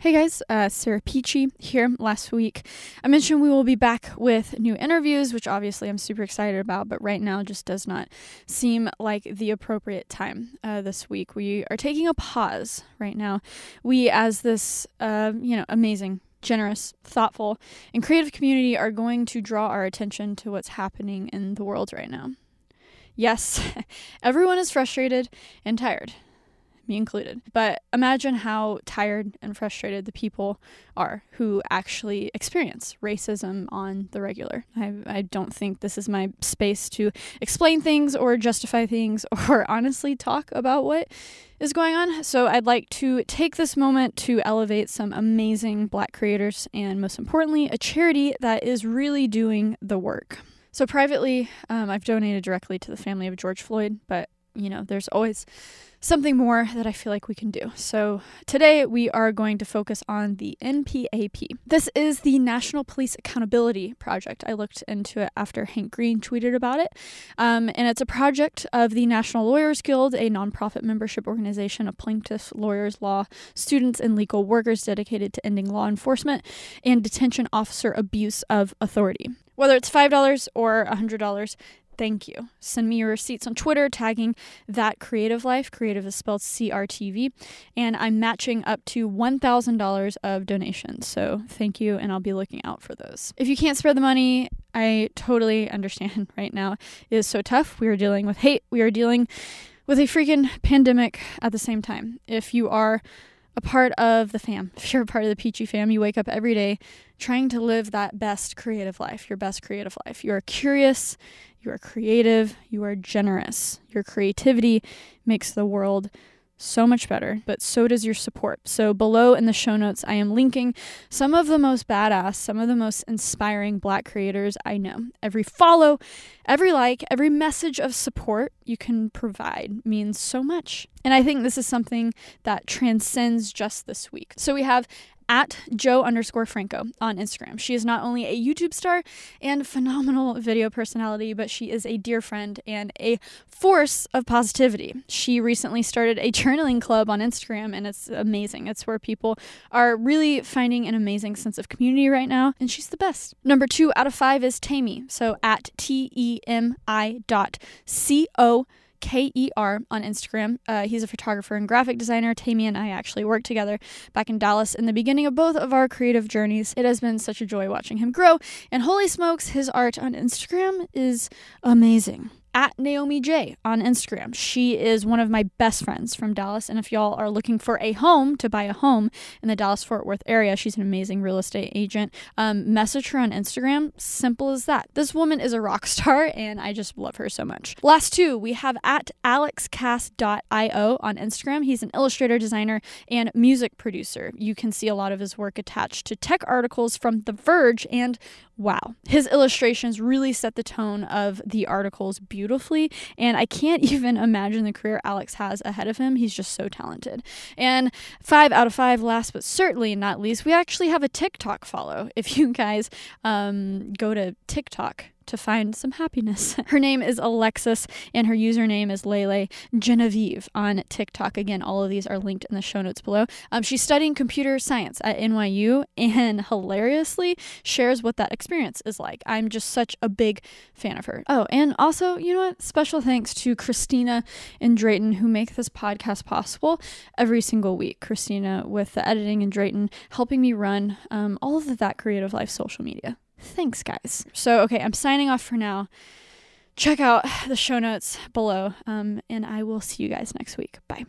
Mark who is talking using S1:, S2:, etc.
S1: Hey guys, uh, Sara Dietschy here. Last week, I mentioned we will be back with new interviews, which obviously I'm super excited about, but right now just does not seem like the appropriate time uh, this week. We are taking a pause right now. We, as this, uh, you know, amazing generous, thoughtful, and creative community are going to draw our attention to what's happening in the world right now. Yes, everyone is frustrated and tired me included. But imagine how tired and frustrated the people are who actually experience racism on the regular. I, I don't think this is my space to explain things or justify things or honestly talk about what is going on. So I'd like to take this moment to elevate some amazing black creators and, most importantly, a charity that is really doing the work. So privately, um, I've donated directly to the family of George Floyd, but you know, there's always something more that I feel like we can do. So today we are going to focus on the NPAP. This is the National Police Accountability Project. I looked into it after Hank Green tweeted about it. Um, and it's a project of the National Lawyers Guild, a nonprofit membership organization of plaintiffs, lawyers, law students, and legal workers dedicated to ending law enforcement and detention officer abuse of authority. Whether it's $5 or $100, thank you. Send me your receipts on Twitter, tagging that creative life. Creative is spelled CRTV. And I'm matching up to $1,000 of donations. So thank you, and I'll be looking out for those. If you can't spare the money, I totally understand right now. It is so tough. We are dealing with hate, we are dealing with a freaking pandemic at the same time. If you are a part of the fam, if you're a part of the Dietschy fam, you wake up every day trying to live that best creative life, your best creative life. You are curious, you are creative, you are generous. Your creativity makes the world so much better, but so does your support. So, below in the show notes, I am linking some of the most badass, some of the most inspiring black creators I know. Every follow, every like, every message of support you can provide means so much. And I think this is something that transcends just this week. So, we have at Jo underscore Franco on Instagram. She is not only a YouTube star and phenomenal video personality, but she is a dear friend and a force of positivity. She recently started a journaling club on Instagram, and it's amazing. It's where people are really finding an amazing sense of community right now, and she's the best. Number two out of five is Temi. So at T E M I dot C O. K E R on Instagram. Uh, he's a photographer and graphic designer. Temi and I actually worked together back in Dallas in the beginning of both of our creative journeys. It has been such a joy watching him grow, and holy smokes, his art on Instagram is amazing at Naomi J on Instagram. She is one of my best friends from Dallas. And if y'all are looking for a home to buy a home in the Dallas Fort Worth area, she's an amazing real estate agent. Um, message her on Instagram. Simple as that. This woman is a rock star and I just love her so much. Last two, we have at alexcast.io on Instagram. He's an illustrator, designer, and music producer. You can see a lot of his work attached to tech articles from The Verge and wow. His illustrations really set the tone of the articles beautifully, and I can't even imagine the career Alex has ahead of him. He's just so talented. And five out of five, last but certainly not least, we actually have a TikTok follow. If you guys um, go to TikTok, to find some happiness. Her name is Alexis, and her username is Lele Genevieve on TikTok. Again, all of these are linked in the show notes below. Um, she's studying computer science at NYU and hilariously shares what that experience is like. I'm just such a big fan of her. Oh, and also, you know what? Special thanks to Christina and Drayton who make this podcast possible every single week. Christina with the editing and Drayton helping me run um, all of That Creative Life social media. Thanks, guys. So, okay, I'm signing off for now. Check out the show notes below, um, and I will see you guys next week. Bye.